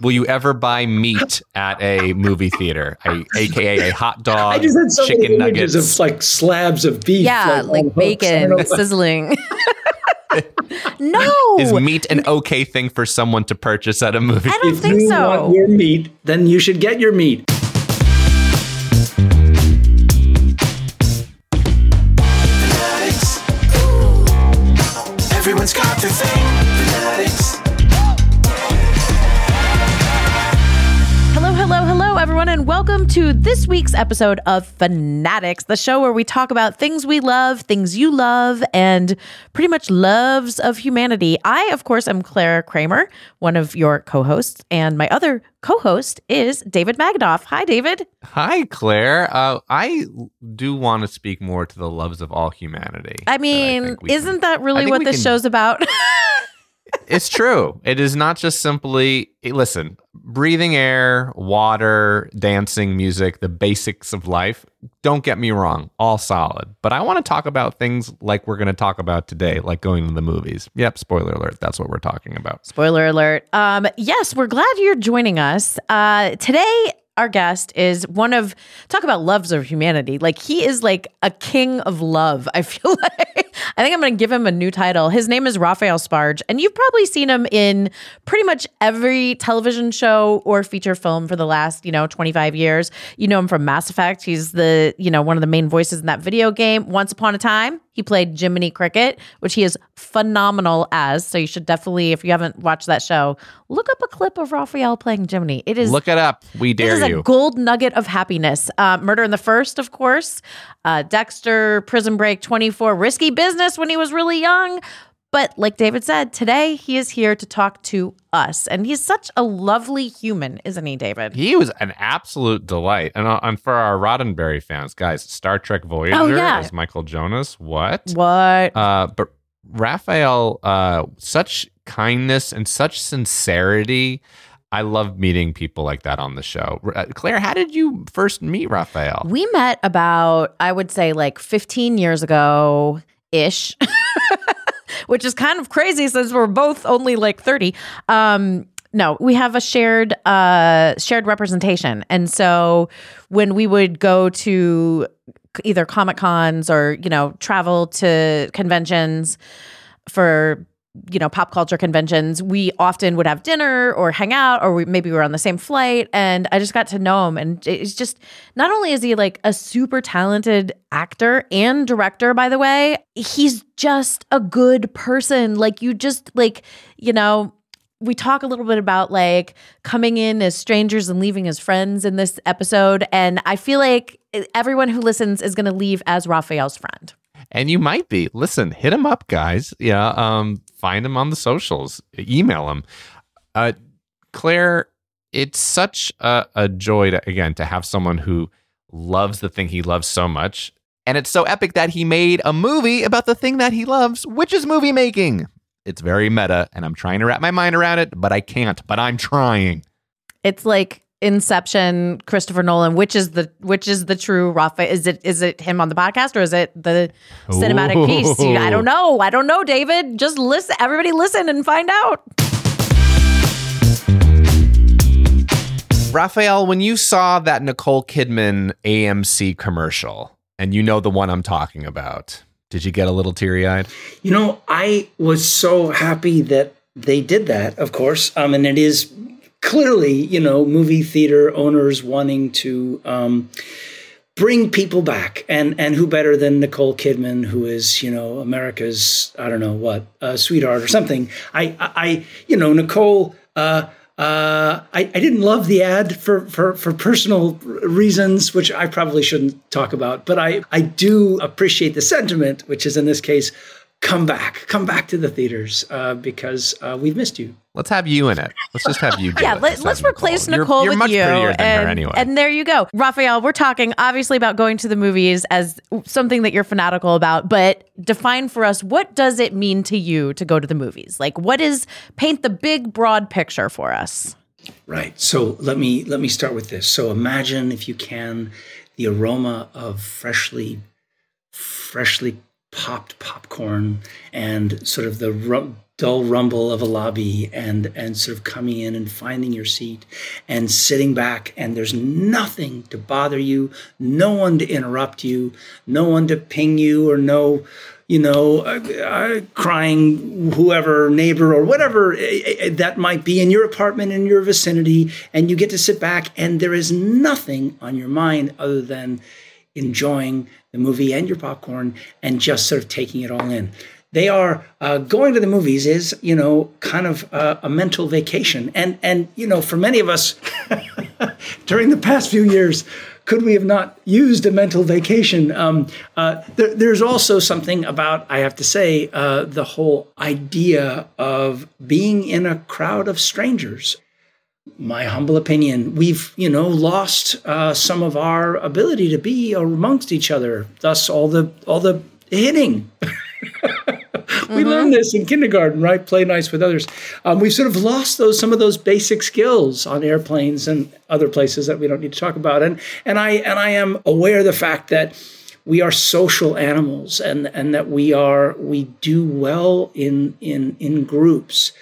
Will you ever buy meat at a movie theater, a, aka a hot dog, I just had so chicken many images nuggets? of like slabs of beef. Yeah, on like hooks. I don't bacon know. sizzling. no, Is meat an okay thing for someone to purchase at a movie? I don't If think you so. want your meat, then you should get your meat. Welcome to this week's episode of Fanaddicts, the show where we talk about things we love, things you love, and pretty much loves of humanity. I, of course, am Clare Kramer, one of your co hosts, and my other co host is David Magidoff. Hi, David. Hi, Clare. Uh, I do want to speak more to the loves of all humanity. I mean, we isn't can- that really what this can- show's about? It's true. It is not just simply listen, breathing air, water, dancing, music, the basics of life. Don't get me wrong, all solid. But I want to talk about things like we're going to talk about today, like going to the movies. Yep, spoiler alert. That's what we're talking about. Spoiler alert. Um, yes, we're glad you're joining us. Uh, today, our guest is one of talk about loves of humanity. Like he is like a king of love. I feel like I think I'm going to give him a new title. His name is Raphael Sbarge, and you've probably seen him in pretty much every television show or feature film for the last you know 25 years. You know him from Mass Effect. He's the you know one of the main voices in that video game. Once Upon a Time, he played Jiminy Cricket, which he is phenomenal as. So you should definitely, if you haven't watched that show, look up a clip of Raphael playing Jiminy. It is Look it up. We it dare is a you. gold nugget of happiness. Uh, Murder in the First, of course. Uh, Dexter, Prison Break, 24, Risky Business when he was really young. But like David said, today he is here to talk to us. And he's such a lovely human, isn't he, David? he was an absolute delight. And, uh, and for our Roddenberry fans, guys, Star Trek Voyager Oh, yeah. as Michael Jonas. What? what? Uh, but Raphael, uh, such kindness and such sincerity. I love meeting people like that on the show. Uh, Claire, how did you first meet Raphael? We met about, I would say, like 15 years ago ish, which is kind of crazy since we're both only like 30. Um, no, we have a shared uh, shared representation, and so when we would go to either comic cons or you know travel to conventions for you know pop culture conventions we often would have dinner or hang out or we, maybe we were on the same flight. And i just got to know him. And it's just not only is he like a super talented actor and director by the way he's just a good person. Like you just like you know we talk a little bit about like coming in as strangers and leaving as friends in this episode. And i feel like everyone who listens is going to leave as raphael's friend And you might be. Listen, hit him up, guys. Yeah, um, find him on the socials. Email him. Uh, Clare, it's such a, a joy to again to have someone who loves the thing he loves so much, and it's so epic that he made a movie about the thing that he loves, which is movie making. It's very meta, and I'm trying to wrap my mind around it, but I can't. But I'm trying. it's like Inception, Christopher Nolan. Which is the which is the true Raphael? Is it is it him on the podcast or is it the cinematic piece? You- I don't know. I don't know, David. Just listen. Everybody, listen and find out. Raphael, when you saw that Nicole Kidman AMC commercial, and you know the one I'm talking about, did you get a little teary eyed? You know, I was so happy that they did that, of course. Um, and it is clearly, you know, movie theater owners wanting to um, bring people back. And and who better than Nicole Kidman, who is you know America's I don't know what uh, sweetheart or something. I I you know Nicole. Uh, uh, I, I, didn't love the ad for, for, for personal reasons, which I probably shouldn't talk about, but I, I do appreciate the sentiment, which is in this case, come back, come back to the theaters uh, because uh, we've missed you. Let's have you in it. Let's just have you. yeah, let, us replace Nicole, you're, you're with much you. Prettier than and, her anyway. and there you go, Raphael. We're talking obviously about going to the movies as something that you're fanatical about, but define for us what does it mean to you to go to the movies? Like, what is paint the big broad picture for us? Right. So let me let me start with this. So imagine if you can the aroma of freshly freshly popped popcorn and sort of the dull rumble of a lobby and and sort of coming in and finding your seat and sitting back and there's nothing to bother you no one to interrupt you no one to ping you or no you know uh, uh, crying whoever neighbor or whatever uh, uh, that might be in your apartment in your vicinity and you get to sit back and there is nothing on your mind other than enjoying the movie and your popcorn and just sort of taking it all in. They are uh, going to the movies is you know kind of uh, a mental vacation, and and you know for many of us during the past few years, could we have not used a mental vacation? Um, uh, there, there's also something about, I have to say, uh, the whole idea of being in a crowd of strangers my humble opinion, we've you know lost uh, some of our ability to be amongst each other. Thus, all the all the hitting. we mm-hmm. learned this in kindergarten, right? Play nice with others. Um, we've sort of lost those some of those basic skills on airplanes and other places that we don't need to talk about. And and I and I am aware of the fact that we are social animals and and that we are we do well in in in groups.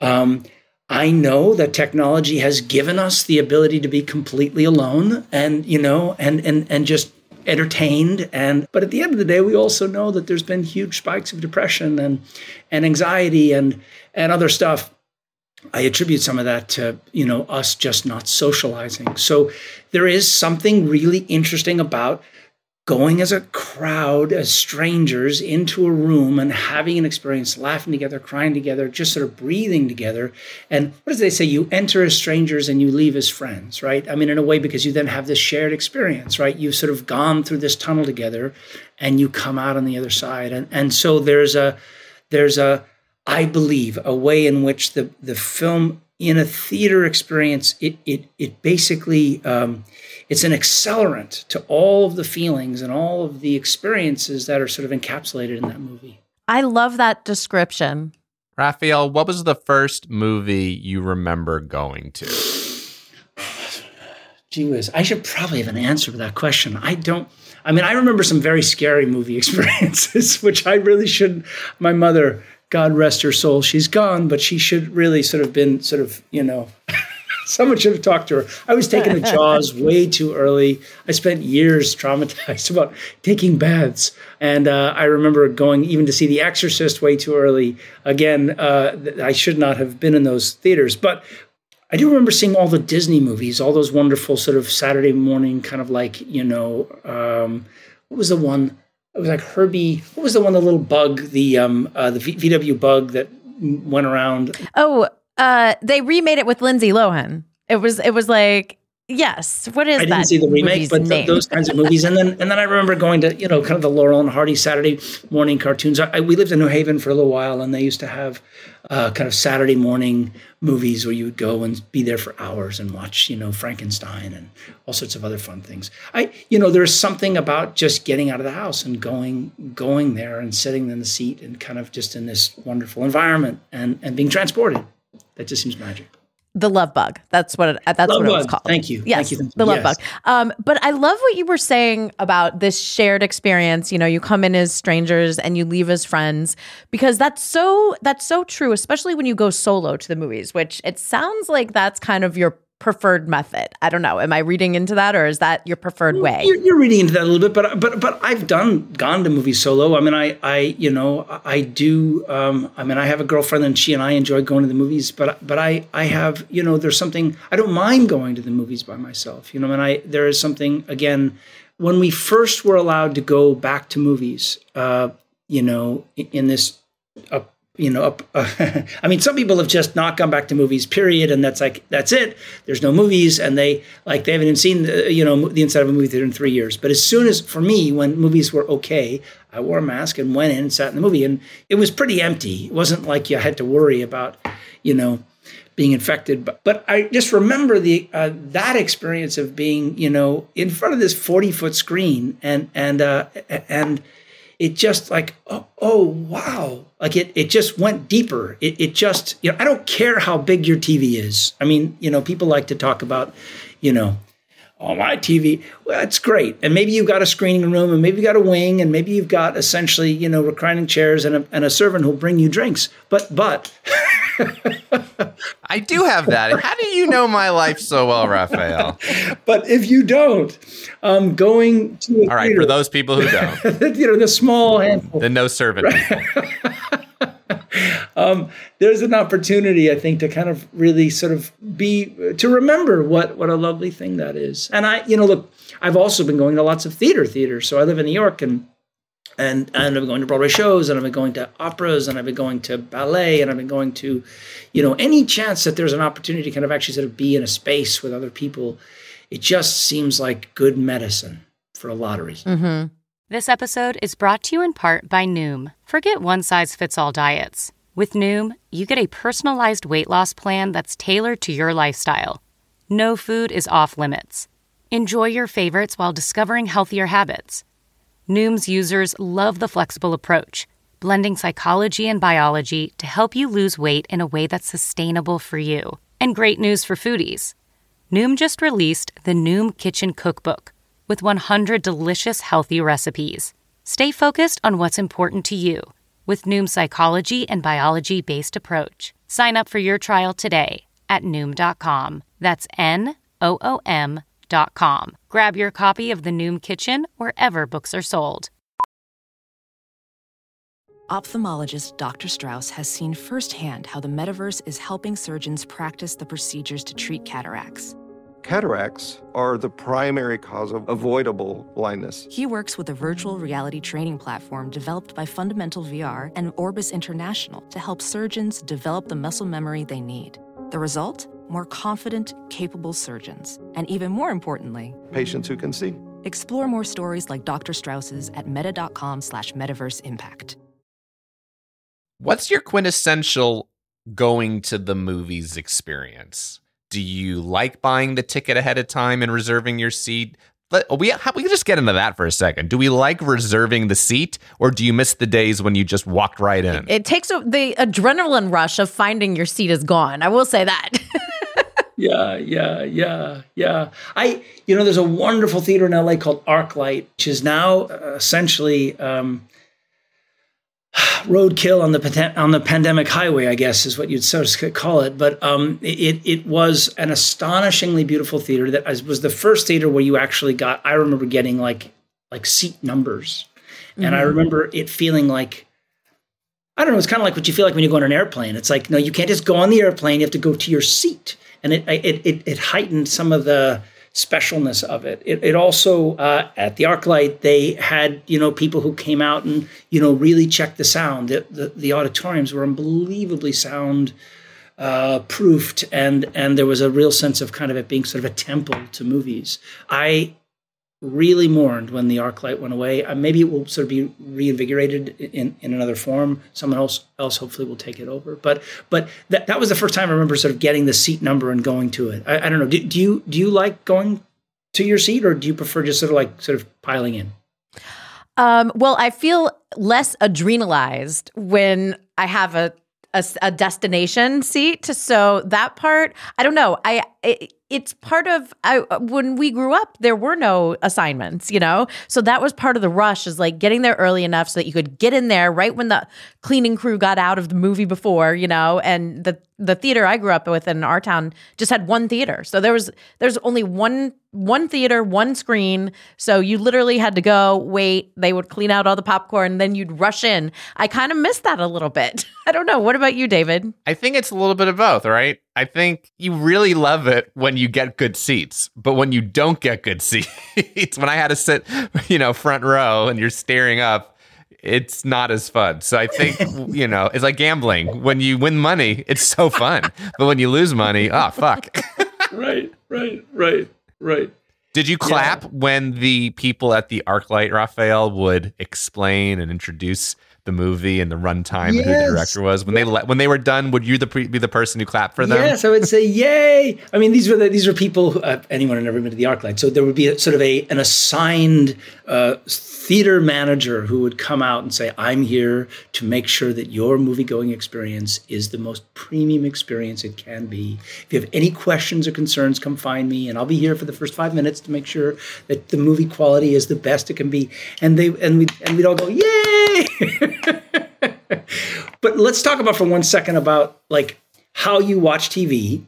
Um, I know that technology has given us the ability to be completely alone and, you know, and, and, and just entertained and but at the end of the day we also know that there's been huge spikes of depression and and anxiety and and other stuff I attribute some of that to, you know, us just not socializing. So there is something really interesting about going as a crowd, as strangers, into a room and having an experience, laughing together, crying together, just sort of breathing together. And what does they say? You enter as strangers and you leave as friends, right? I mean, in a way, because you then have this shared experience, right? You've sort of gone through this tunnel together and you come out on the other side. And, and so there's a, there's a, I believe, a way in which the, the film in a theater experience, it, it, it basically, um, it's an accelerant to all of the feelings and all of the experiences that are sort of encapsulated in that movie. I love that description. Raphael, what was the first movie you remember going to? Gee whiz, I should probably have an answer to that question. I don't. I mean, I remember some very scary movie experiences, which I really shouldn't. My mother, God rest her soul, she's gone, but she should really sort of been sort of, you know, Someone should have talked to her. I was taking the Jaws way too early. I spent years traumatized about taking baths, and uh, I remember going even to see The Exorcist way too early. Again, uh, I should not have been in those theaters, but I do remember seeing all the Disney movies, all those wonderful sort of Saturday morning kind of like you know, um, what was the one? It was like Herbie. What was the one? The little bug, the um, uh, the v- VW bug that went around. Oh, uh, they remade it with Lindsay Lohan. It was it was like yes. What is that? I didn't see the remake, but th- those kinds of movies. And then and then I remember going to you know kind of the Laurel and Hardy Saturday morning cartoons. I, we lived in New Haven for a little while, and they used to have uh, kind of Saturday morning movies where you would go and be there for hours and watch you know Frankenstein and all sorts of other fun things. I you know there's something about just getting out of the house and going going there and sitting in the seat and kind of just in this wonderful environment and and being transported. That just seems magic. The love bug. That's what it, that's love what it was called. Thank you. Yes, Thank you. Thank you. the love Yes. bug. Um, but I love what you were saying about this shared experience. You know, you come in as strangers and you leave as friends because that's so that's so true. Especially when you go solo to the movies, which it sounds like that's kind of your preferred method. I don't know. Am I reading into that, or is that your preferred way? You're, you're reading into that a little bit, but but but I've done gone to movies solo. I mean, I I you know I do. Um, I mean, I have a girlfriend, and she and I enjoy going to the movies. But but I I have you know there's something I don't mind going to the movies by myself. You know, and I there is something again. when we first were allowed to go back to movies, uh, you know, in, in this, uh, you know, uh, I mean, some people have just not gone back to movies, period, and that's like that's it. There's no movies, and they like they haven't even seen the, you know the inside of a movie theater in three years. But as soon as for me, when movies were okay, I wore a mask and went in and sat in the movie, and it was pretty empty. It wasn't like you had to worry about, you know being infected. But, but I just remember the uh, that experience of being, you know, in front of this forty foot screen, and and uh, and it just like oh, oh wow, like it it just went deeper. It it just you know I don't care how big your TV is. I mean, you know, people like to talk about, you know. Oh, my TV. Well, that's great. And maybe you've got a screening room, and maybe you've got a wing, and maybe you've got essentially, you know, reclining chairs and a, and a servant who'll bring you drinks. But, but I do have that. How do you know my life so well, Raphael? but if you don't, um, going to all right theater, for those people who don't, you know, the small handful, the no servant people. um, there's an opportunity, I think, to kind of really sort of be to remember what what a lovely thing that is. And I, you know, look, I've also been going to lots of theater theaters. So I live in New York, and and and I've been going to Broadway shows, and I've been going to operas, and I've been going to ballet, and I've been going to, you know, any chance that there's an opportunity to kind of actually sort of be in a space with other people, it just seems like good medicine for a lot of reasons. Mm-hmm. This episode is brought to you in part by Noom. Forget one size fits all diets. With Noom, you get a personalized weight loss plan that's tailored to your lifestyle. No food is off limits. Enjoy your favorites while discovering healthier habits. Noom's users love the flexible approach, blending psychology and biology to help you lose weight in a way that's sustainable for you. And great news for foodies. Noom just released the Noom Kitchen Cookbook with 100 delicious healthy recipes. Stay focused on what's important to you with Noom's psychology and biology based approach. Sign up for your trial today at Noom.com. That's N O O M.com. Grab your copy of the Noom Kitchen wherever books are sold. Ophthalmologist Dr. Strauss has seen firsthand how the metaverse is helping surgeons practice the procedures to treat cataracts. Cataracts are the primary cause of avoidable blindness. He works with a virtual reality training platform developed by Fundamental VR and Orbis International to help surgeons develop the muscle memory they need. The result? More confident, capable surgeons. And even more importantly, Patients who can see. explore more stories like Dr. Strauss's at meta.com slash metaverse impact. What's your quintessential going to the movies experience? Do you like buying the ticket ahead of time and reserving your seat? Let, we we can just get into that for a second. Do we like reserving the seat, or do you miss the days when you just walked right in? It takes a, the adrenaline rush of finding your seat is gone. I will say that. Yeah, yeah, yeah, yeah. I, you know, there's a wonderful theater in LA called ArcLight, which is now uh, essentially um, roadkill on the on the pandemic highway, I guess is what you'd sort of call it. But um, it it was an astonishingly beautiful theater that was- was the first theater where you actually got. I remember getting like like seat numbers, and I remember it feeling like. I don't know. It's kind of like what you feel like when you go on an airplane. It's like no, you can't just go on the airplane. You have to go to your seat, and it it it, it heightened some of the specialness of it. It, it also uh, at the ArcLight they had you know people who came out and you know really checked the sound. The the, the auditoriums were unbelievably sound uh, proofed, and and there was a real sense of kind of it being sort of a temple to movies. I really mourned when the ArcLight went away. Uh, maybe it will sort of be reinvigorated in, in another form. Someone else else hopefully will take it over. But but that, that was the first time I remember sort of getting the seat number and going to it. I, I don't know. Do, do you do you like going to your seat or do you prefer just sort of like sort of piling in? Um, well, I feel less adrenalized when I have a a destination seat. So that part, I don't know. I it, it's part of I when we grew up, there were no assignments, you know. So that was part of the rush is like getting there early enough so that you could get in there right when the cleaning crew got out of the movie before, you know. And the the theater I grew up with in our town just had one theater, so there was there's only one one theater, one screen. So you literally had to go, wait, they would clean out all the popcorn, then you'd rush in. I kind of miss that a little bit. I don't know. What about you, David? I think it's a little bit of both, right? I think you really love it when you get good seats, but when you don't get good seats, when I had to sit, you know, front row and you're staring up, it's not as fun. So I think, you know, it's like gambling. When you win money, it's so fun. But when you lose money, oh, fuck. right, right, right, right. Did you clap yeah. when the people at the ArcLight, Raphael, would explain and introduce the movie and the runtime yes. and who the director was. When they when they were done would you the pre- be the person who clapped for them? Yes i would say yay! I mean these were the, these were people who, uh, anyone who never been to the ArcLight so there would be a, sort of a an assigned uh, theater manager who would come out and say i'm here to make sure that your movie going experience is the most premium experience it can be if you have any questions or concerns come find me and i'll be here for the first five minutes to make sure that the movie quality is the best it can be and they and we and we'd all go yay but let's talk about for one second about like how you watch TV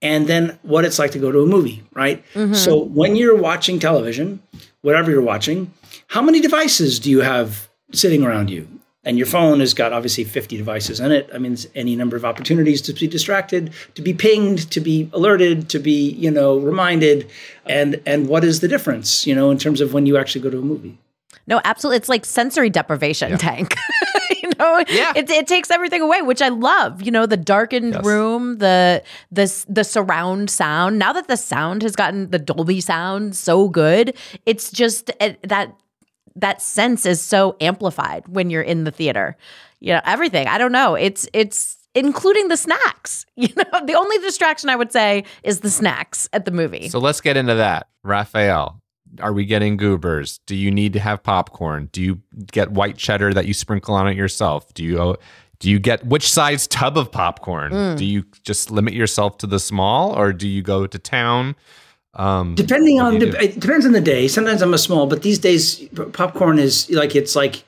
and then what it's like to go to a movie, right? Mm-hmm. So when you're watching television, whatever you're watching, how many devices do you have sitting around you? And your phone has got obviously 50 devices in it. I mean, any number of opportunities to be distracted, to be pinged, to be alerted, to be, you know, reminded. And and what is the difference, you know, in terms of when you actually go to a movie? No, absolutely. It's like sensory deprivation yeah. tank. know, yeah. it, it takes everything away, which I love. You know, the darkened yes. room, the the the surround sound. Now that the sound has gotten the Dolby sound so good, it's just it, that that sense is so amplified when you're in the theater. You know, everything. I don't know. It's it's including the snacks. You know, the only distraction I would say is the snacks at the movie. So let's get into that. Raphael, are we getting goobers? Do you need to have popcorn? Do you get white cheddar that you sprinkle on it yourself? Do you do you get which size tub of popcorn? Mm. Do you just limit yourself to the small, or do you go to town? Um, Depending on the, it depends on the day. Sometimes I'm a small, but these days popcorn is like it's like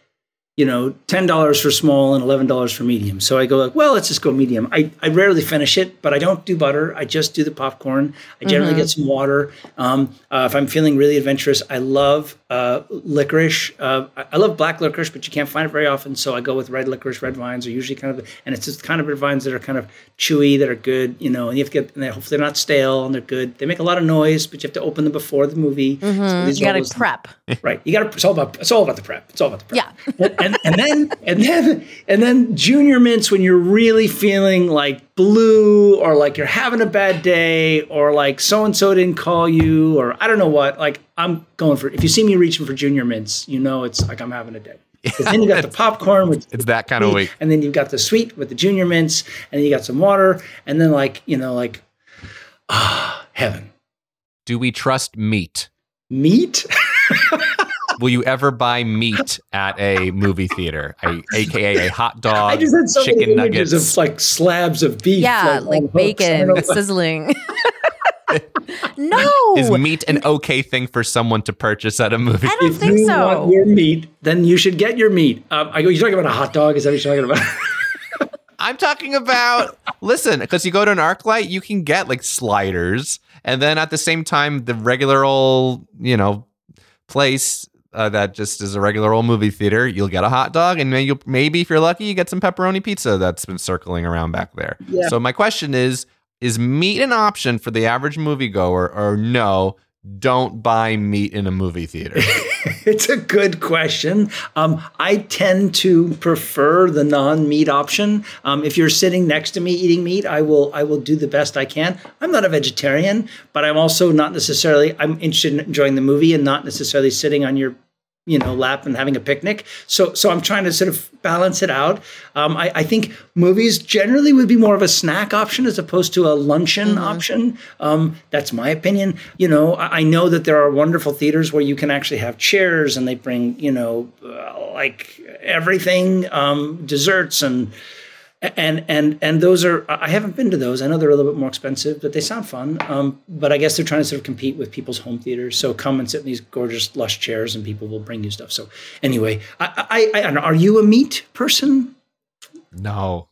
you know, ten dollars for small and eleven dollars for medium. So I go like, well, let's just go medium. I, I rarely finish it, but I don't do butter. I just do the popcorn. I generally mm-hmm. get some water. Um, uh, if I'm feeling really adventurous, I love uh, licorice. Uh, I love black licorice, but you can't find it very often. So I go with red licorice. Red vines are usually kind of, and it's just kind of red vines that are kind of chewy, that are good. You know, and you have to get, and hopefully they're not stale and they're good. They make a lot of noise, but you have to open them before the movie. Mm-hmm. So you got to prep. Right. You got to. It's all about. It's all about the prep. It's all about the prep. Yeah. And, and then and then and then junior mints when you're really feeling like blue or like you're having a bad day or like so and so didn't call you or I don't know what. Like I'm going for. If you see me reaching for junior mints, you know it's like I'm having a day. Because then you got the popcorn with it's that kind of week, and then you've got the sweet with the junior mints, and then you got some water, and then like you know like ah heaven. Do we trust meat? Meat. will you ever buy meat at a movie theater, a, aka a hot dog, I just had so chicken many nuggets, of like slabs of beef, yeah, like, like bacon sizzling. no, is meat an okay thing for someone to purchase at a movie? I don't if think you so. Want your meat, then you should get your meat. Um, I go. You're talking about a hot dog? Is that what you're talking about? I'm talking about listen, because you go to an ArcLight, you can get like sliders, and then at the same time, the regular old, you know, place uh, that just is a regular old movie theater, you'll get a hot dog, and maybe, maybe if you're lucky, you get some pepperoni pizza that's been circling around back there. Yeah. So my question is: Is meat an option for the average moviegoer, or no? Don't buy meat in a movie theater. it's a good question. Um, I tend to prefer the non-meat option. Um, if you're sitting next to me eating meat, I will I will do the best I can. I'm not a vegetarian, but I'm also not necessarily I'm interested in enjoying the movie and not necessarily sitting on your you know lap and having a picnic. So so i'm trying to sort of balance it out. Um, I, I, think movies generally would be more of a snack option as opposed to a luncheon mm-hmm. option. Um, that's my opinion. You know I, I, know that there are wonderful theaters where you can actually have chairs and they bring you know uh, like everything um, desserts and and and and those are I haven't been to those. I know they're a little bit more expensive, but they sound fun. Um, but I guess they're trying to sort of compete with people's home theaters. So come and sit in these gorgeous lush chairs, and people will bring you stuff. So anyway, I, I, I are you a meat person? No,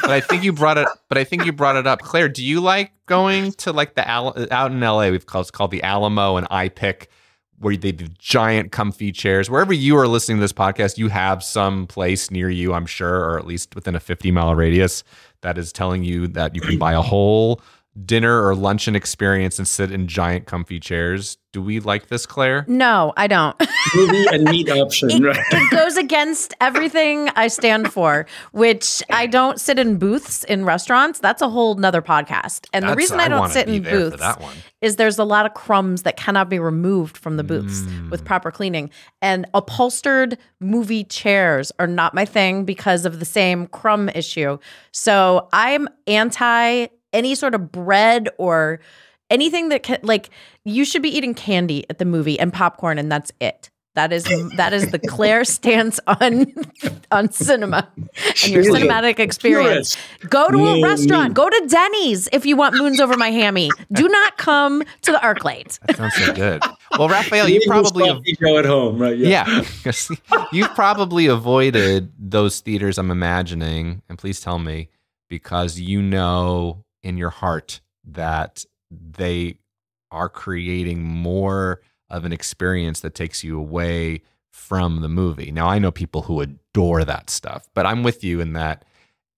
but I think you brought it. But I think you brought it up, Clare. Do you like going to like the out in LA? We've called it's called the Alamo and iPic where they do giant comfy chairs. Wherever you are listening to this podcast, you have some place near you, I'm sure, or at least within a 50 mile radius that is telling you that you can buy a whole dinner or luncheon experience and sit in giant comfy chairs. Do we like this, Clare? No, I don't. Movie and meat option, it, right? it goes against everything I stand for, which I don't sit in booths in restaurants. That's a whole nother podcast. And the reason I don't sit in booths that one. is there's a lot of crumbs that cannot be removed from the booths Mm. with proper cleaning. And upholstered movie chairs are not my thing because of the same crumb issue. So I'm anti any sort of bread or anything that can like you should be eating candy at the movie and popcorn and that's it. That is that is the Clare stance on on cinema and your cinematic experience. Go to a restaurant. Go to Denny's if you want moons over my hammy. Do not come to the Arclight. That sounds so good. Well, Raphael, you probably sloppy Joe at home, right? yeah. You've probably avoided those theaters, I'm imagining, and please tell me, because you know in your heart that they are creating more of an experience that takes you away from the movie. Now, I know people who adore that stuff, but I'm with you in that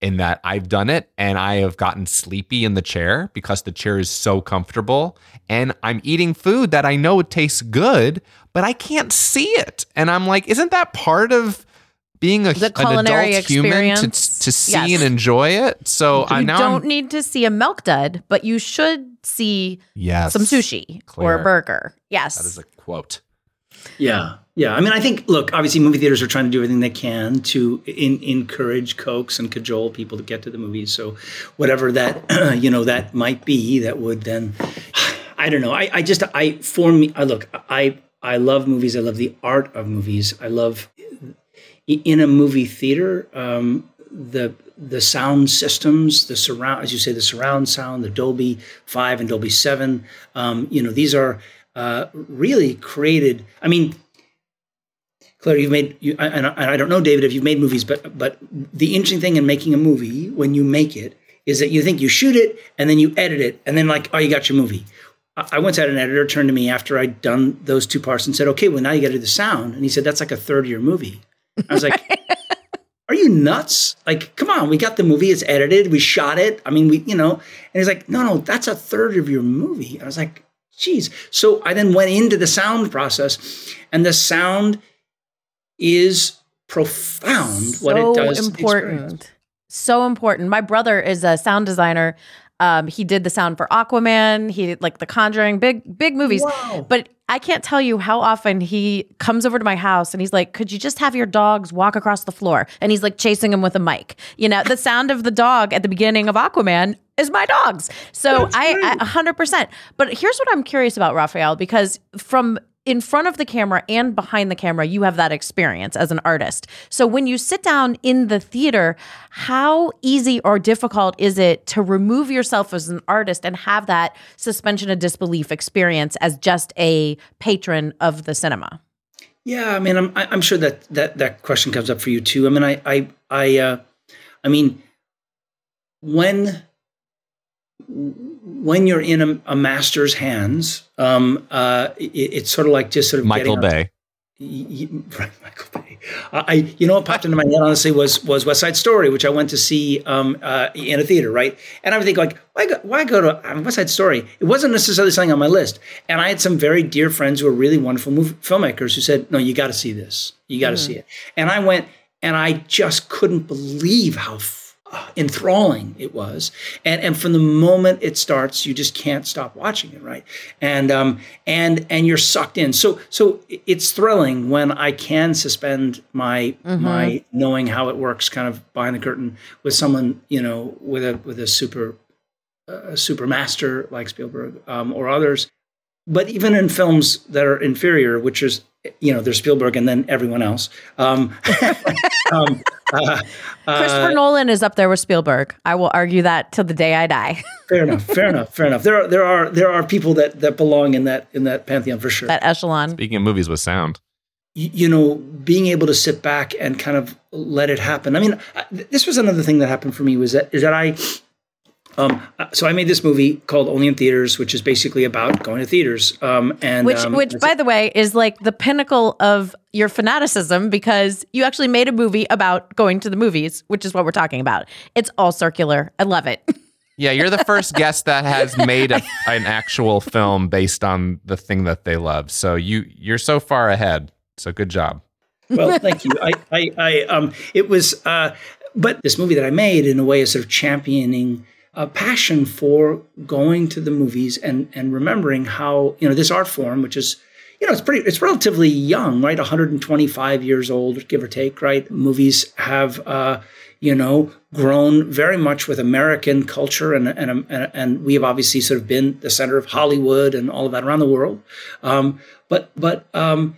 in that I've done it and I have gotten sleepy in the chair because the chair is so comfortable and I'm eating food that I know it tastes good, but I can't see it. And I'm like, isn't that part of being a, The an culinary adult human to, to see Yes. and enjoy it? So I You now don't I'm, need to see a milk dud, but you should see yes, some sushi or a burger. Yes. That is a quote. Yeah, yeah. I mean, I think look, obviously, movie theaters are trying to do everything they can to in, encourage, coax, and cajole people to get to the movies. So, whatever that you know that might be, that would then, I don't know. I, I just I for me, I look, I I love movies. I love the art of movies. I love in a movie theater um, the the sound systems, the surround, as you say, the surround sound, the Dolby Five and Dolby Seven. Um, you know, these are uh, really created. I mean, Clare, you've made. You, I- and I, don't know, David, if you've made movies, but but the interesting thing in making a movie when you make it is that you think you shoot it and then you edit it and then like, oh, you got your movie. I I once had an editor turn to me after I'd done those two parts and said, "Okay, well now you got to do the sound." And he said, "That's like a third of your movie." I was like, "Are you nuts? Like, come on, we got the movie. It's edited. We shot it. I mean, we, you know." And he's like, "No, no, that's a third of your movie." I was like, "Geez." So I then went into the sound process, and the sound is profound. what it does, important. So important. My brother is a sound designer. Um, he did the sound for Aquaman. He did like The Conjuring, big big movies. Wow. But I can't tell you how often he comes over to my house and he's like, "Could you just have your dogs walk across the floor?" And he's like chasing him with a mic. You know, the sound of the dog at the beginning of Aquaman is my dogs. So I, I 100%. But here's what I'm curious about, Raphael, because from in front of the camera and behind the camera, you have that experience as an artist. So when you sit down in the theater, how easy or difficult is it to remove yourself as an artist and have that suspension of disbelief experience as just a patron of the cinema? Yeah, I mean, I'm I'm sure that that that question comes up for you too. I mean, I I I uh, I mean, when when you're in a, a master's hands, um, uh, it, it's sort of like just sort of Michael Bay. Y- y- right, Michael Bay. Uh, I, you know, what popped into my head honestly was was West Side Story, which I went to see um, uh, in a theater, right? And I would think like, why go, why go to um, West Side Story? It wasn't necessarily something on my list, and I had some very dear friends who are really wonderful movie, filmmakers who said, "No, you got to see this. You got to see it." And I went, and I just couldn't believe how f- enthralling it was. And and from the moment it starts you just can't stop watching it right? And um and and you're sucked in. So so it's thrilling when i can suspend my my knowing how it works kind of behind the curtain with someone you know with a with a super a super master like spielberg um, or others. But even in films that are inferior, which is you know there's Spielberg and then everyone else. Um, um, uh, Christopher Nolan is up there with Spielberg. I will argue that till the day I die. fair enough, fair enough, fair enough. There are there are there are people that that belong in that in that pantheon for sure. that echelon. Speaking of movies with sound, Y- you know, being able to sit back and kind of let it happen. I mean, I- this was another thing that happened for me was that is that I Um, so I made this movie called Only in Theaters, which is basically about going to theaters. Um, and which, um, which, by the way, is like the pinnacle of your fanaticism because you actually made a movie about going to the movies, which is what we're talking about. It's all circular. I love it. Yeah, you're the first guest that has made a, an actual film based on the thing that they love. So you you're so far ahead. So good job. well, thank you. I, I, I um, it was, uh, but this movie that I made in a way is sort of championing a passion for going to the movies and and remembering how you know this art form, which is you know it's pretty it's relatively young, right? 125 years old, give or take, right? Movies have. Uh, you know, grown very much with American culture, and and and, and we have obviously sort of been the center of Hollywood and all of that around the world. Um, but but um,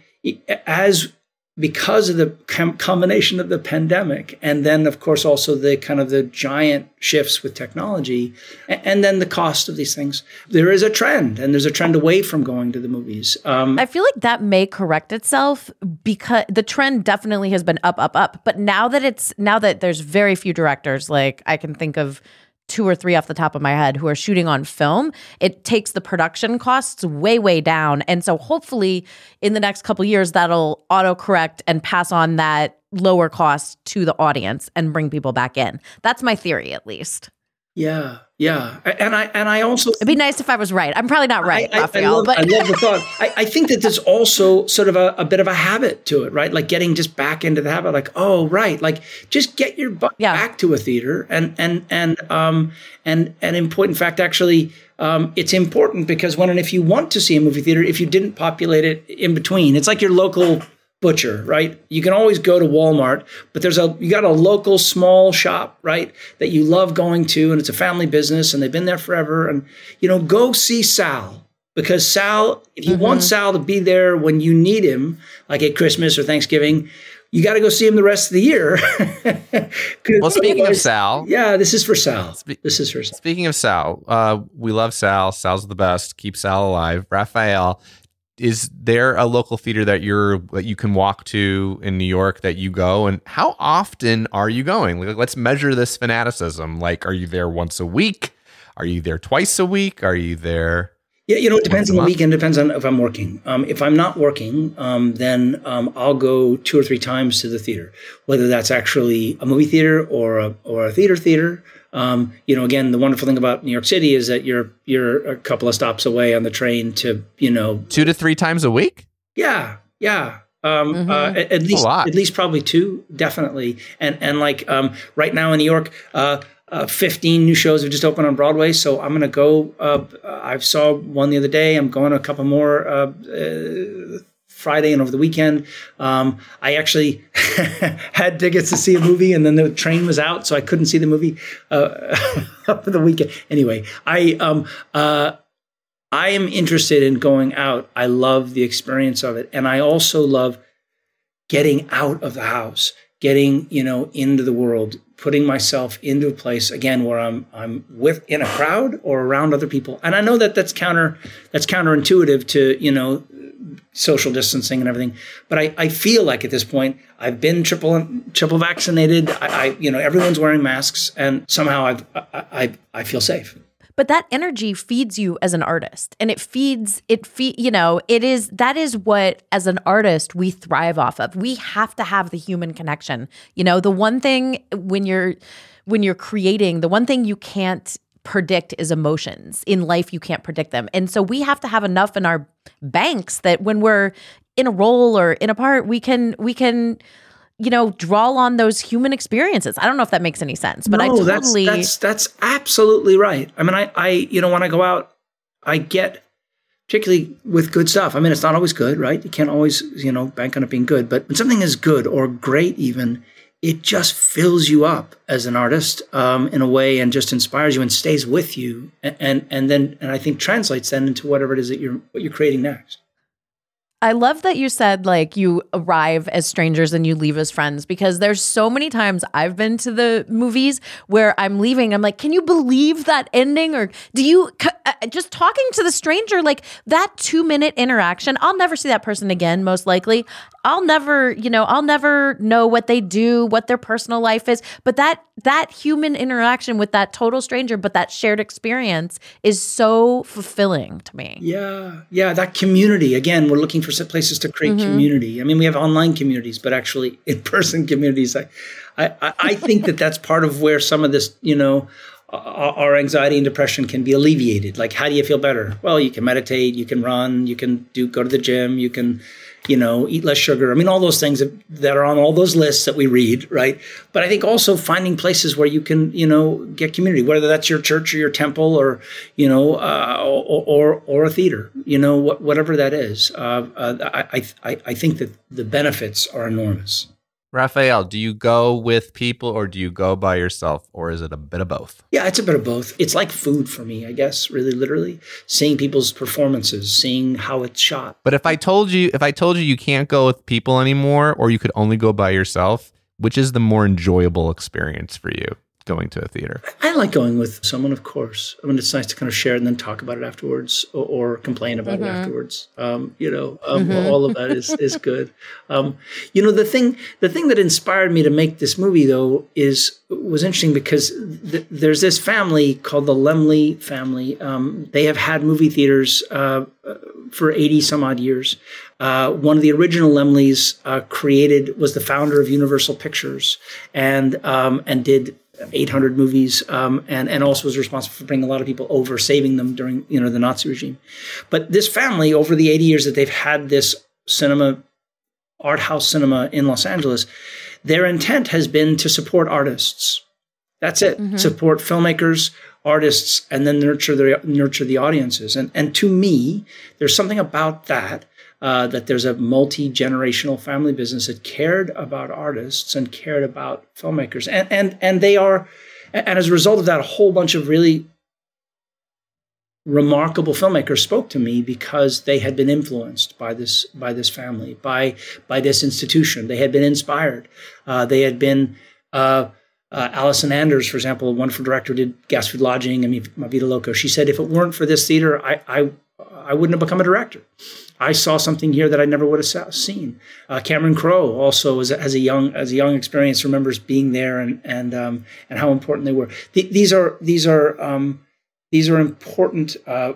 as because of the com- combination of the pandemic and then of course also the kind of the giant shifts with technology and, and then the cost of these things there is a trend and there's a trend away from going to the movies um, I feel like that may correct itself because the trend definitely has been up, up, up. But now that it's now that there's very few directors, like I can think of two or three off the top of my head who are shooting on film, it takes the production costs way, way down. And so hopefully in the next couple years, that'll autocorrect and pass on that lower cost to the audience and bring people back in. That's my theory, at least. Yeah yeah and i and i also It'd be nice if I was right. I'm probably not right, I, I, I, Raphael, love, but I love the thought. I, I think that there's also sort of a, a bit of a habit to it, right? Like getting just back into the habit, like, oh, right, like just get your butt Yeah. back to a theater, and and and um and and in point in fact, actually, um, it's important because when and if you want to see a movie theater, if you didn't populate it in between, it's like your local butcher, right? You can always go to Walmart, but there's a you got a local small shop, right, that you love going to and it's a family business and they've been there forever and you know, go see Sal because Sal, if you want Sal to be there when you need him, like at Christmas or Thanksgiving, you got to go see him the rest of the year. Well, speaking of Sal, yeah, this is for Sal. Spe- this is for Sal. Speaking of Sal, uh, we love Sal. Sal's the best. Keep Sal alive. Raphael, is there a local theater that you're that you can walk to in New York that you go? And how often are you going? Like, let's measure this fanaticism. Like, are you there once a week? Are you there twice a week? Are you there? Yeah, you know, it depends on the weekend. Depends on if I'm working. Um, if I'm not working, um, then um, I'll go two or three times to the theater, whether that's actually a movie theater or a or a theater theater. Um, you know, again, the wonderful thing about New York City is that you're you're a couple of stops away on the train to you know, Two to three times a week? yeah, yeah. Um, Mhm. uh, at, at least, lot. at least probably two, definitely. And and like um, right now in New York, uh, uh, 15 new shows have just opened on Broadway. So I'm gonna go. Uh, I saw one the other day. I'm going to a couple more uh, uh, Friday and over the weekend. Um, I actually had tickets to see a movie, and then the train was out, so I couldn't see the movie uh, for the weekend. Anyway, I um, uh, I am interested in going out. I love the experience of it. And I also love getting out of the house, getting, you know, into the world, putting myself into a place again where I'm I'm with in a crowd or around other people. And I know that that's counter that's counterintuitive to, you know, social distancing and everything. But I, I feel like at this point I've been triple triple vaccinated. I, I you know everyone's wearing masks and somehow I've, I, I I feel safe. but that energy feeds you as an artist and it feeds it feed you know it is that is what as an artist we thrive off of we have to have the human connection you know the one thing when you're when you're creating the one thing you can't predict is emotions in life you can't predict them and so we have to have enough in our banks that when we're in a role or in a part we can we can you know draw on those human experiences i don't know if that makes any sense but i totally that's, that's that's absolutely right. I mean, I I you know when I go out, I get particularly with good stuff. I mean, it's not always good, right? You can't always you know bank on it being good, but when something is good or great, even it just fills you up as an artist um, in a way and just inspires you and stays with you and, and and then and I think translates then into whatever it is that you're what you're creating next. I love that you said like you arrive as strangers and you leave as friends because there's so many times I've been to the movies where I'm leaving. I'm like, can you believe that ending? Or do you c- uh, just talking to the stranger, like that two minute interaction? I'll never see that person again, most likely. I'll never, you know, I'll never know what they do, what their personal life is. But that that human interaction with that total stranger, but that shared experience is so fulfilling to me. Yeah, yeah, that community. Again, we're looking for places to create mm-hmm. community. I mean, we have online communities, but actually in-person communities. I, I, I think that that's part of where some of this, you know, our our anxiety and depression can be alleviated. Like, how do you feel better? Well, you can meditate, you can run, you can do go to the gym, you can, you know, eat less sugar. I mean, all those things that, are on all those lists that we read, right? But I think also finding places where you can, you know, get community, whether that's your church or your temple or, you know, uh, or, or or a theater, you know, wh- whatever that is. Uh, uh, I, I I think that the benefits are enormous. Raphael, do you go with people or do you go by yourself or is it a bit of both? Yeah, it's a bit of both. It's like food for me, I guess, really literally. Seeing people's performances, seeing how it's shot. But if I told you if I told you you can't go with people anymore or you could only go by yourself, which is the more enjoyable experience for you going to a theater? I like going with someone, of course. I mean, it's nice to kind of share and then talk about it afterwards or, or complain about it afterwards. Um, you know, um, all of that is, is good. Um, you know, the thing, the thing that inspired me to make this movie though is, was interesting because th- there's this family called the Laemmle family. Um, they have had movie theaters, uh, for 80 some odd years. Uh, one of the original Laemmles uh, created was the founder of Universal Pictures and um, and did 800 movies um, and and also was responsible for bringing a lot of people over, saving them during you know the Nazi regime. But this family, over the 80 years that they've had this cinema, art house cinema in Los Angeles, their intent has been to support artists. That's it. Support filmmakers, artists, and then nurture the nurture the audiences. And and to me, there's something about that. Uh, that there's a multi generational family business that cared about artists and cared about filmmakers, and and and they are, and as a result of that, a whole bunch of really remarkable filmmakers spoke to me because they had been influenced by this by this family by by this institution. They had been inspired. Uh, they had been uh, uh, Allison Anders, for example, a wonderful director, did Gas Food Lodging and Ma Vida Loco. She said, if it weren't for this theater, I, I, I wouldn't have become a director. I saw something here that I never would have seen. Uh, Cameron Crowe also, as a, as a young as a young experience, remembers being there and and um, and how important they were. Th- these are these are um, these are important. Uh,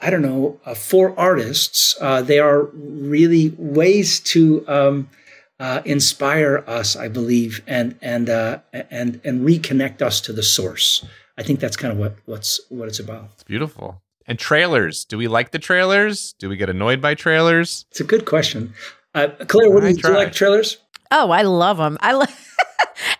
I don't know uh, for artists. Uh, they are really ways to um, uh, inspire us, I believe, and and uh, and and reconnect us to the source. I think that's kind of what what's what it's about. It's beautiful. And trailers. Do we like the trailers? Do we get annoyed by trailers? It's a good question. Uh, Clare, what do I you, do you like trailers? Oh, I love them. I love.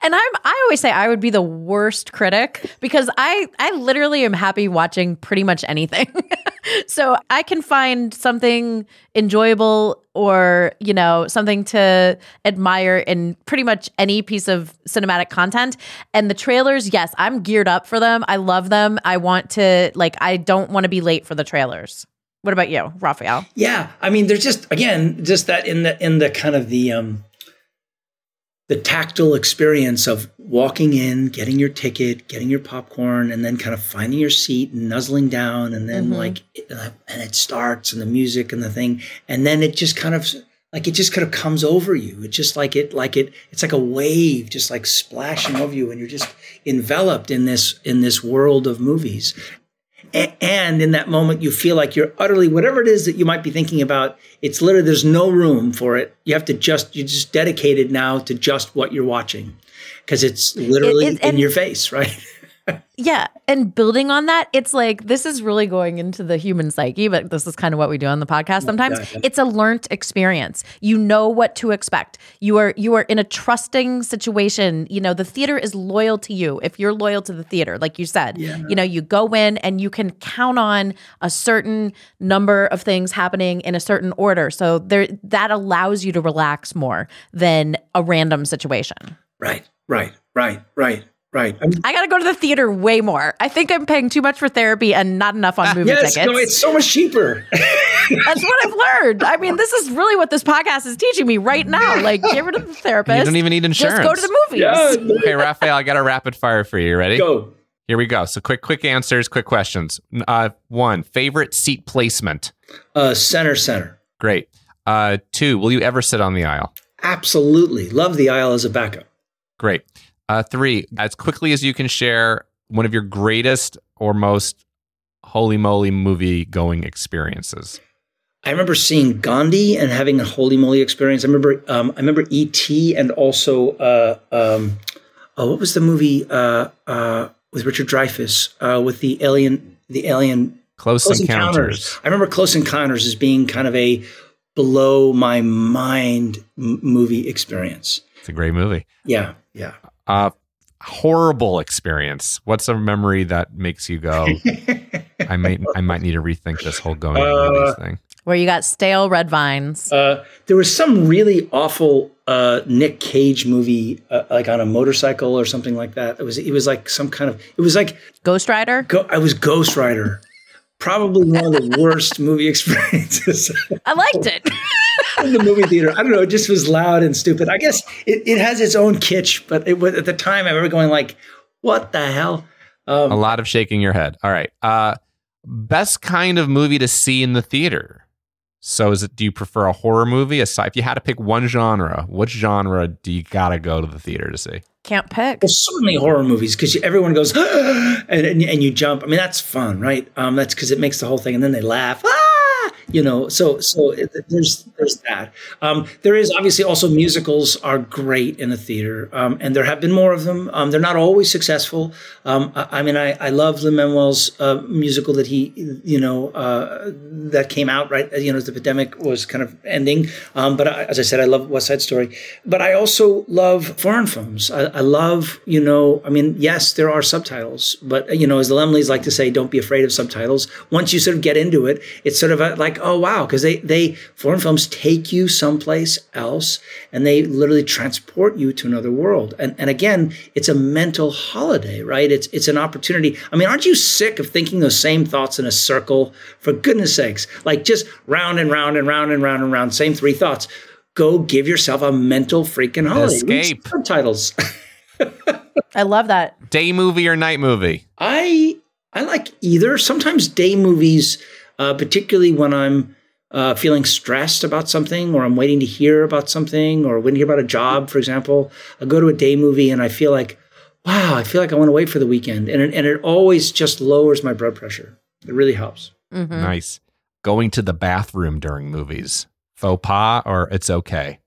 And I'm I always say I would be the worst critic because I I literally am happy watching pretty much anything. so I can find something enjoyable or, you know, something to admire in pretty much any piece of cinematic content. And the trailers, yes, I'm geared up for them. I love them. I want to like I don't want to be late for the trailers. What about you, Raphael? Yeah, I mean, there's just again, just that in the in the kind of the um, the tactile experience of walking in, getting your ticket, getting your popcorn, and then kind of finding your seat and nuzzling down, and then like, uh, and it starts and the music and the thing, and then it just kind of like it just kind of comes over you. It's just like it, like it, it's like a wave, just like splashing over you, and you're just enveloped in this in this world of movies. And in that moment you feel like you're utterly whatever it is that you might be thinking about it's literally there's no room for it. You have to just you're just dedicated now to just what you're watching because it's literally It- it- in your face right Yeah, and building on that, it's like this is really going into the human psyche, but this is kind of what we do on the podcast sometimes. yeah, yeah. It's a learnt experience. You know what to expect. You are you are in a trusting situation. You know, the theater is loyal to you if you're loyal to the theater, like you said. You know, you go in and you can count on a certain number of things happening in a certain order. So there that allows you to relax more than a random situation. right right right right right. I mean, I got to go to the theater way more. I think I'm paying too much for therapy and not enough on movie yes, tickets. no, it's so much cheaper. That's what I've learned. I mean, this is really what this podcast is teaching me right now. Like, get rid of the therapist. You don't even need insurance. Just go to the movies. yeah, Okay, Raphael, I got a rapid fire for you. Ready? go. Here we go. So quick, quick answers, quick questions. Uh, one, favorite seat placement. Uh, center, center. Great. Uh, two, will you ever sit on the aisle? Absolutely. Love the aisle as a backup. Great. Uh, three, as quickly as you can share one of your greatest or most holy moly movie going experiences. I remember seeing Gandhi and having a holy moly experience. I remember, um, I remember E.T. and also, uh, um, oh, what was the movie uh, uh, with Richard Dreyfuss uh, with the alien, the alien Close, Close encounters. Encounters. I remember Close Encounters as being kind of a below my mind m- movie experience. It's a great movie. Yeah, yeah. Uh, horrible experience. What's a memory that makes you go? I might, I might need to rethink this whole going to Uh, movies thing. Where you got stale red vines. Uh, there was some really awful uh, Nick Cage movie, uh, like on a motorcycle or something like that. It was it was like some kind of it was like Ghost Rider. go, I was Ghost Rider. Probably one of the worst movie experiences I liked it. in the movie theater. I don't know. It just was loud and stupid. I guess it, it has its own kitsch, but it was at the time I remember going like, "What the hell?" Um, A lot of shaking your head. All right. Uh, best kind of movie to see in the theater. So, is it? Do you prefer a horror movie? Aside, if you had to pick one genre, which genre do you gotta go to the theater to see? Can't pick. Well, certainly horror movies because everyone goes and, and and you jump. I mean, that's fun, right? Um, that's because it makes the whole thing, and then they laugh. Ah! You know, so so there's there's that. Um, there is obviously also musicals are great in the theater, um, and there have been more of them. Um, they're not always successful. Um, I, I mean, I, I love Lin Manuel's uh, musical that he, you know, uh, that came out right, you know, as the pandemic was kind of ending. Um, but I, as I said, I love West Side Story. But I also love foreign films. I, I love, you know, I mean, yes, there are subtitles, but you know, as the Laemmles like to say, don't be afraid of subtitles. Once you sort of get into it, it's sort of a, like, oh wow, because they they foreign films take you someplace else, and they literally transport you to another world. And and again, it's a mental holiday, right? It's it's an opportunity. I mean, aren't you sick of thinking those same thoughts in a circle? For goodness sakes, like just round and round and round and round and round, same three thoughts. Go give yourself a mental freaking holiday. Escape. subtitles. I love that. Day movie or night movie? I I like either. Sometimes day movies, uh, particularly when I'm uh, feeling stressed about something, or I'm waiting to hear about something, or waiting to hear about a job, for example. I go to a day movie and I feel like, wow, I feel like I want to wait for the weekend, and it, and it always just lowers my blood pressure. It really helps. Mhm. Nice. Going to the bathroom during movies. Faux pas or it's okay.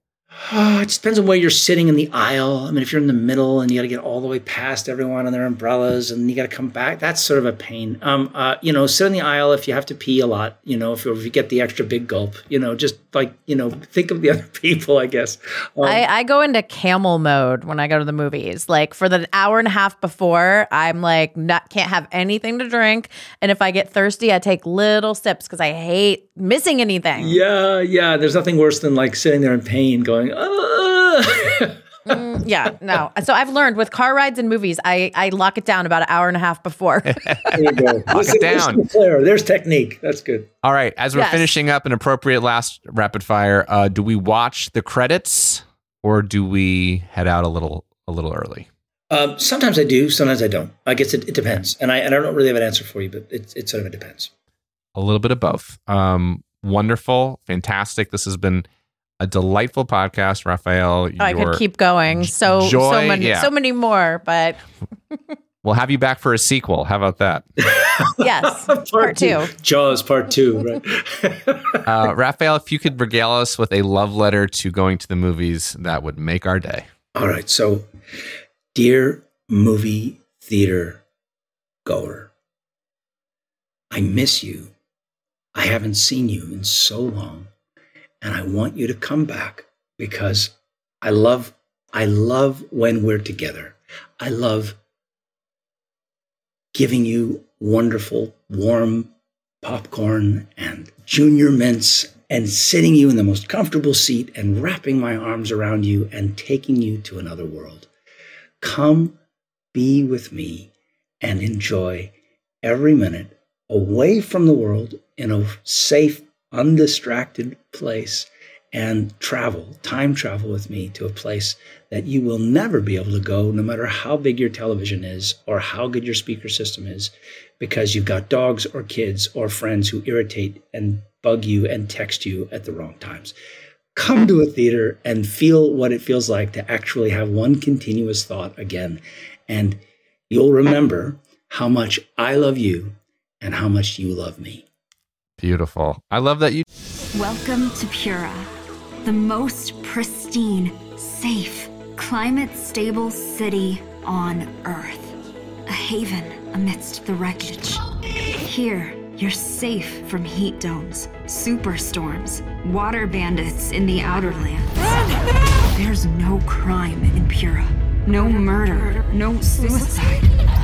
Oh, it just depends on where you're sitting in the aisle. I mean, if you're in the middle and you got to get all the way past everyone and their umbrellas, and you got to come back, that's sort of a pain. Um, uh, you know, sit in the aisle if you have to pee a lot. You know, if, if you get the extra big gulp. You know, just like you know, think of the other people. I guess. Um, I, I go into camel mode when I go to the movies. Like for the hour and a half before, I'm like not can't have anything to drink, and if I get thirsty, I take little sips because I hate missing anything. yeah, yeah. There's nothing worse than like sitting there in pain, going. "Ah." Mm, yeah, no. So I've learned with car rides and movies, I I lock it down about an hour and a half before. there you go. listen, down. listen to Clare. There's technique. That's good. All right. As we're Yes. finishing up an appropriate last rapid fire, uh, do we watch the credits or do we head out a little a little early? Um, sometimes I do. Sometimes I don't. I guess it, it depends, and I and I don't really have an answer for you, but it it sort of depends. A little bit of both. Um, wonderful, fantastic. This has been a delightful podcast, Raphael. I could keep going. So joy, so many yeah. so many more, but We'll have you back for a sequel. How about that? yes, part two. Jaws part two, right? Uh, Raphael, if you could regale us with a love letter to going to the movies, that would make our day. All right. So, dear movie theater goer, I miss you. I haven't seen you in so long, and I want you to come back because I love I love when we're together. I love giving you wonderful warm popcorn and junior mints and sitting you in the most comfortable seat and wrapping my arms around you and taking you to another world. Come be with me and enjoy every minute away from the world in a safe, undistracted place and travel, time travel with me to a place that you will never be able to go, no matter how big your television is or how good your speaker system is, because you've got dogs or kids or friends who irritate and bug you and text you at the wrong times. Come to a theater and feel what it feels like to actually have one continuous thought again. And you'll remember how much I love you and how much you love me. Beautiful. I love that you. Welcome to Pura, the most pristine, safe, climate stable city on Earth. A haven amidst the wreckage. Here, you're safe from heat domes, superstorms, water bandits in the outer lands. There's no crime in Pura, no murder, no suicide.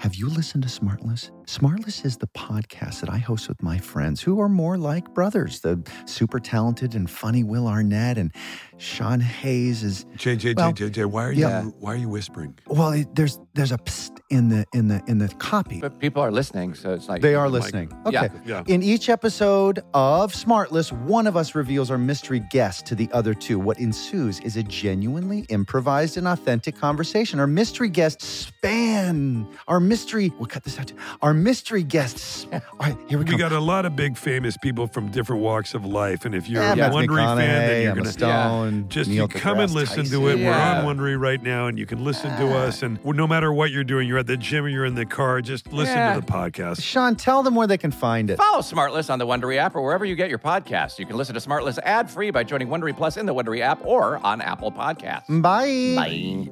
Have you listened to Smartless? Smartless is the podcast that I host with my friends who are more like brothers. The super talented and funny Will Arnett and Sean Hayes is JJ, well, JJ, JJ, why are yeah. you why are you whispering? Well, it, there's there's a psst in the in the in the copy. But people are listening, so it's like They are listening. Okay. Yeah. Yeah. In each episode of Smartless, one of us reveals our mystery guest to the other two. What ensues is a genuinely improvised and authentic conversation. Our mystery guests span. Our mystery. We'll cut this out. Our mystery guests. All right, here we go. We got a lot of big famous people from different walks of life, and if you're Yeah, a Matthew Wondery fan, then you're Emma gonna Stone, just Neil you come and deGrasse listen to it. Yeah. We're on Wondery right now, and you can listen to ah. us. And no matter what you're doing, you're at the gym or you're in the car, just listen Yeah. to the podcast. Sean, tell them where they can find it. Follow Smartless on the Wondery app or wherever you get your podcasts. You can listen to Smartless ad-free by joining Wondery Plus in the Wondery app or on Apple Podcasts. Bye. Bye.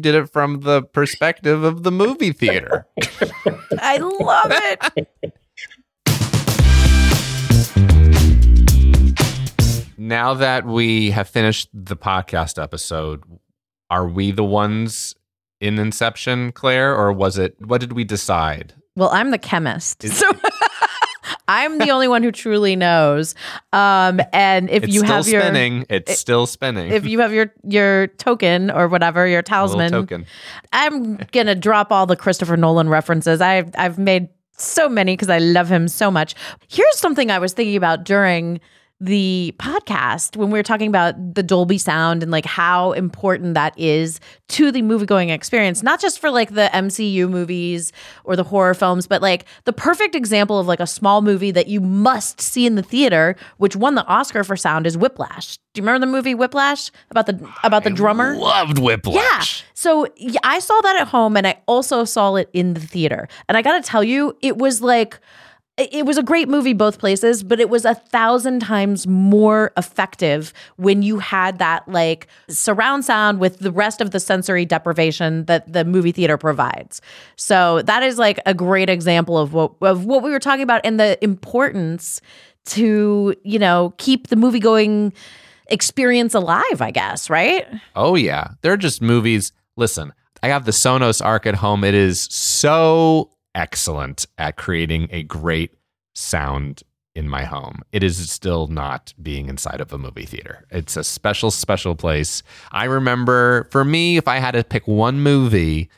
Did it from the perspective of the movie theater. I love it. now that we have finished the podcast episode, are we the ones in Inception, Clare, or was it? What did we decide? Well, I'm the chemist. So I'm the only one who truly knows. Um, and if it's you have your spinning. It's it- still spinning. if you have your your token or whatever, your talisman, token. I'm gonna drop all the Christopher Nolan references. I've I've made so many because I love him so much. Here's something I was thinking about during the podcast when we were talking about the Dolby sound and like how important that is to the movie going experience, not just for like the MCU movies or the horror films, but like the perfect example of like a small movie that you must see in the theater, which won the Oscar for sound is Whiplash. Do you remember the movie Whiplash about the about the drummer? Loved Whiplash. Yeah. So yeah, I saw that at home and I also saw it in the theater. And I got to tell you, it was like, it was a great movie both places, but it was a thousand times more effective when you had that like surround sound with the rest of the sensory deprivation that the movie theater provides. So that is like a great example of what of what we were talking about and the importance to, you know, keep the movie going experience alive, I guess, right? Oh yeah, they're just movies. Listen, I have the Sonos Arc at home. It is so excellent at creating a great sound in my home. It is still not being inside of a movie theater. It's a special, special place. I remember for me, if I had to pick one movie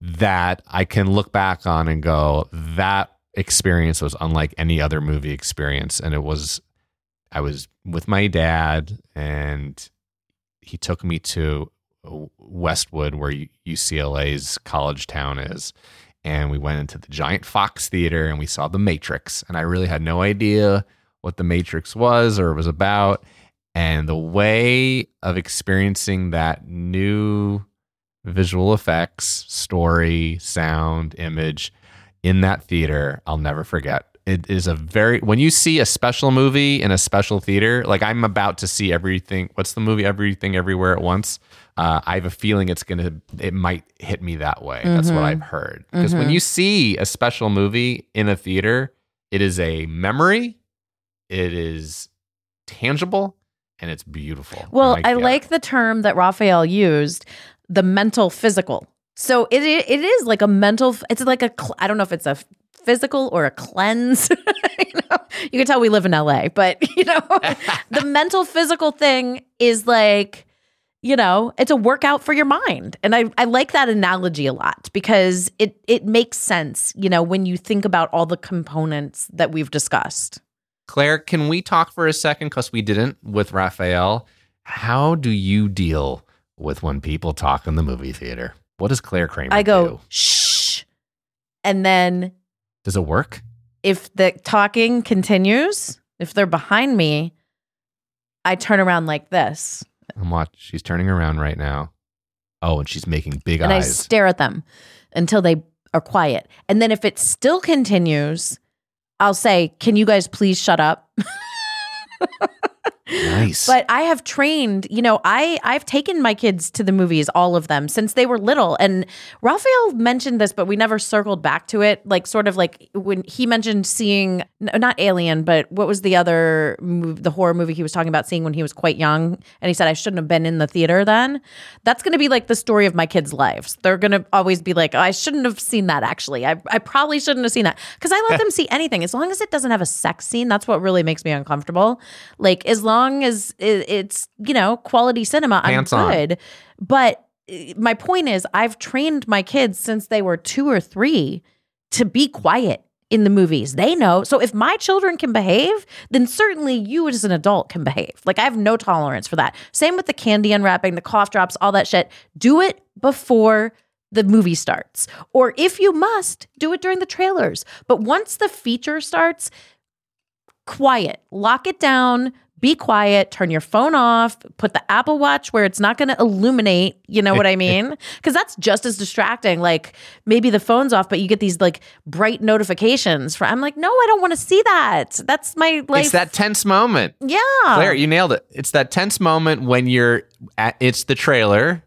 that I can look back on and go, that experience was unlike any other movie experience. And it was, I was with my dad and he took me to uh, Westwood, where UCLA's college town is. And we went into the giant Fox Theater and we saw The Matrix. And I really had no idea what The Matrix was or was about. And the way of experiencing that new visual effects, story, sound, image in that theater, I'll never forget. It is a very when you see a special movie in a special theater, like I'm about to see everything. What's the movie? Everything, everywhere at once. Uh, I have a feeling it's gonna. It might hit me that way. That's what Mhm. I've heard. Because when Mhm. you see a special movie in a theater, it is a memory. It is tangible and it's beautiful. Well, I get it. like the term that Raphael used, the mental physical. So it it it is like a mental. It's like a. I don't know if it's a physical or a cleanse. you know, you can tell we live in LA, but you know, the mental physical thing is like. You know, it's a workout for your mind. And I, I like that analogy a lot because it it makes sense, you know, when you think about all the components that we've discussed. Clare, can we talk for a second? Because we didn't with Raphael. How do you deal with when people talk in the movie theater? What does Clare Kramer I go, do? shh. And then Does it work? if the talking continues, if they're behind me, I turn around like this I'm watch. She's turning around right now. Oh, and she's making big eyes. and I stare at them until they are quiet. And then if it still continues, I'll say, Can you guys please shut up? nice. But I have trained, you know, I I've taken my kids to the movies, all of them, since they were little. And Raphael mentioned this, but we never circled back to it. Like sort of like when he mentioned seeing not Alien, but what was the other mov- the horror movie he was talking about seeing when he was quite young? And he said I shouldn't have been in the theater then. That's going to be like the story of my kids' lives. They're going to always be like, oh, I shouldn't have seen that. Actually, I I probably shouldn't have seen that because I let them see anything as long as it doesn't have a sex scene. That's what really makes me uncomfortable. Like as long as it's you know quality cinema, Pants I'm on. good. But uh, my point is, I've trained my kids since they were two or three to be quiet in the movies. They know. So if my children can behave, then certainly you as an adult can behave. Like I have no tolerance for that. Same with the candy unwrapping, the cough drops, all that shit. Do it before the movie starts. Or if you must, do it during the trailers. But once the feature starts, quiet, lock it down, be quiet, turn your phone off, put the Apple Watch where it's not going to illuminate, you know what I mean? Cuz that's just as distracting. Like maybe the phone's off but you get these like bright notifications for I'm like, "No, I don't want to see that." That's my life. it's that tense moment. Yeah. Clare, you nailed it. It's that tense moment when you're at it's the trailer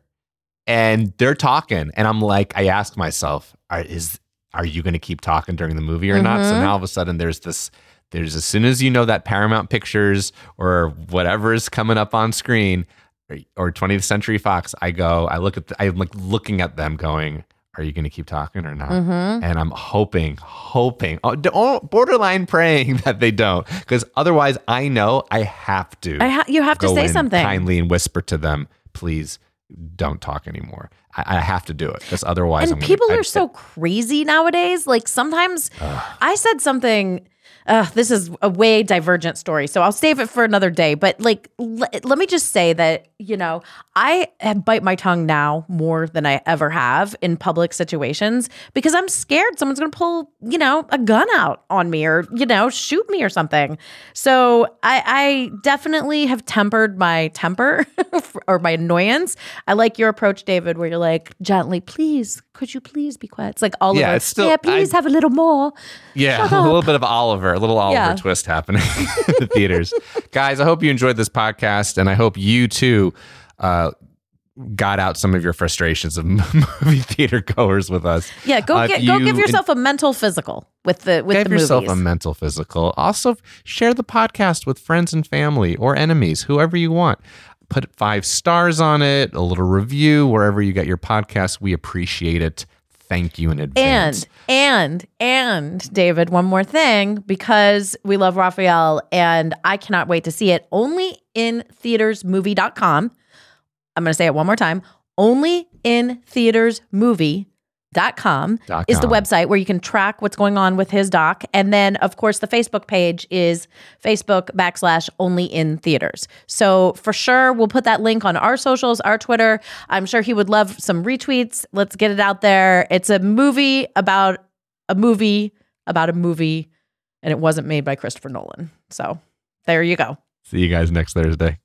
and they're talking and I'm like I ask myself, are is are you going to keep talking during the movie or not? So Mhm. now all of a sudden there's this there's as soon as you know that Paramount Pictures or whatever is coming up on screen or, or 20th Century Fox, I go, I look at the, I'm like looking at them going, are you going to keep talking or not? Mhm. And I'm hoping, hoping, oh, oh, borderline praying that they don't, because otherwise I know I have to. I ha- you have to say something. kindly and whisper to them, please don't talk anymore. I, I have to do it because otherwise, and I'm gonna- people I- are so crazy nowadays. Like sometimes I said something. Uh, this is a way divergent story, so I'll save it for another day. But like, l- let me just say that you know I bite my tongue now more than I ever have in public situations because I'm scared someone's going to pull you know a gun out on me or you know shoot me or something. So I, I definitely have tempered my temper or my annoyance. I like your approach, David, where you're like gently, please, could you please be quiet? It's like all Yeah, of it's still- yeah, please I- have a little more. Yeah, a little bit of Oliver, a little Oliver Yeah. twist happening in the theaters. Guys, I hope you enjoyed this podcast, and I hope you too uh, got out some of your frustrations of movie theater goers with us. Yeah, go Uh, get go you give yourself a mental physical with the with the. Give the yourself movies. a mental physical. Also, share the podcast with friends and family or enemies, whoever you want. Put five stars on it, a little review wherever you get your podcast. We appreciate it. Thank you in advance. And and and David, one more thing because we love Raphael and I cannot wait to see it only in theatersmovie.com. I'm going to say it one more time. Only in theatersmovie.com Dot com dot is the website where you can track what's going on with his doc. And then, of course, the Facebook page is Facebook backslash only in theaters. So for sure, we'll put that link on our socials, our Twitter. I'm sure he would love some retweets. Let's get it out there. It's a movie about a movie about a movie, and it wasn't made by Christopher Nolan. So there you go. See you guys next Thursday.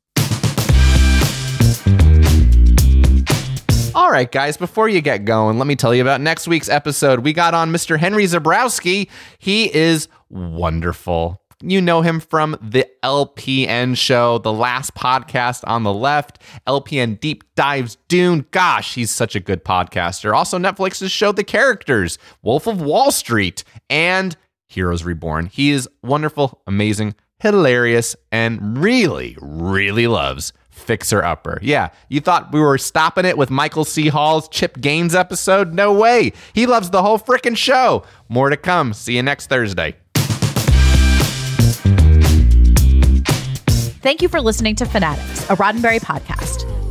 All right, guys, before you get going, let me tell you about next week's episode. We got on Mr. Henry Zebrowski. He is wonderful. You know him from the LPN show, the last podcast on the left. LPN Deep Dives Dune. Gosh, he's such a good podcaster. Also, Netflix's show The Characters, Wolf of Wall Street, and Heroes Reborn. He is wonderful, amazing, hilarious, and really, really loves Fixer Upper. Yeah, you thought we were stopping it with Michael C. Hall's Chip Gaines episode? No way. He loves the whole freaking show. More to come. See you next Thursday. Thank you for listening to Fanaddicts, a Roddenberry podcast.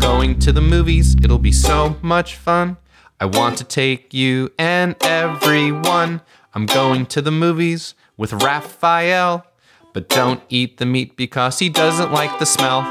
Going to the movies. It'll be so much fun. I want to take you and everyone. I'm going to the movies with Raphael. But don't eat the meat because he doesn't like the smell.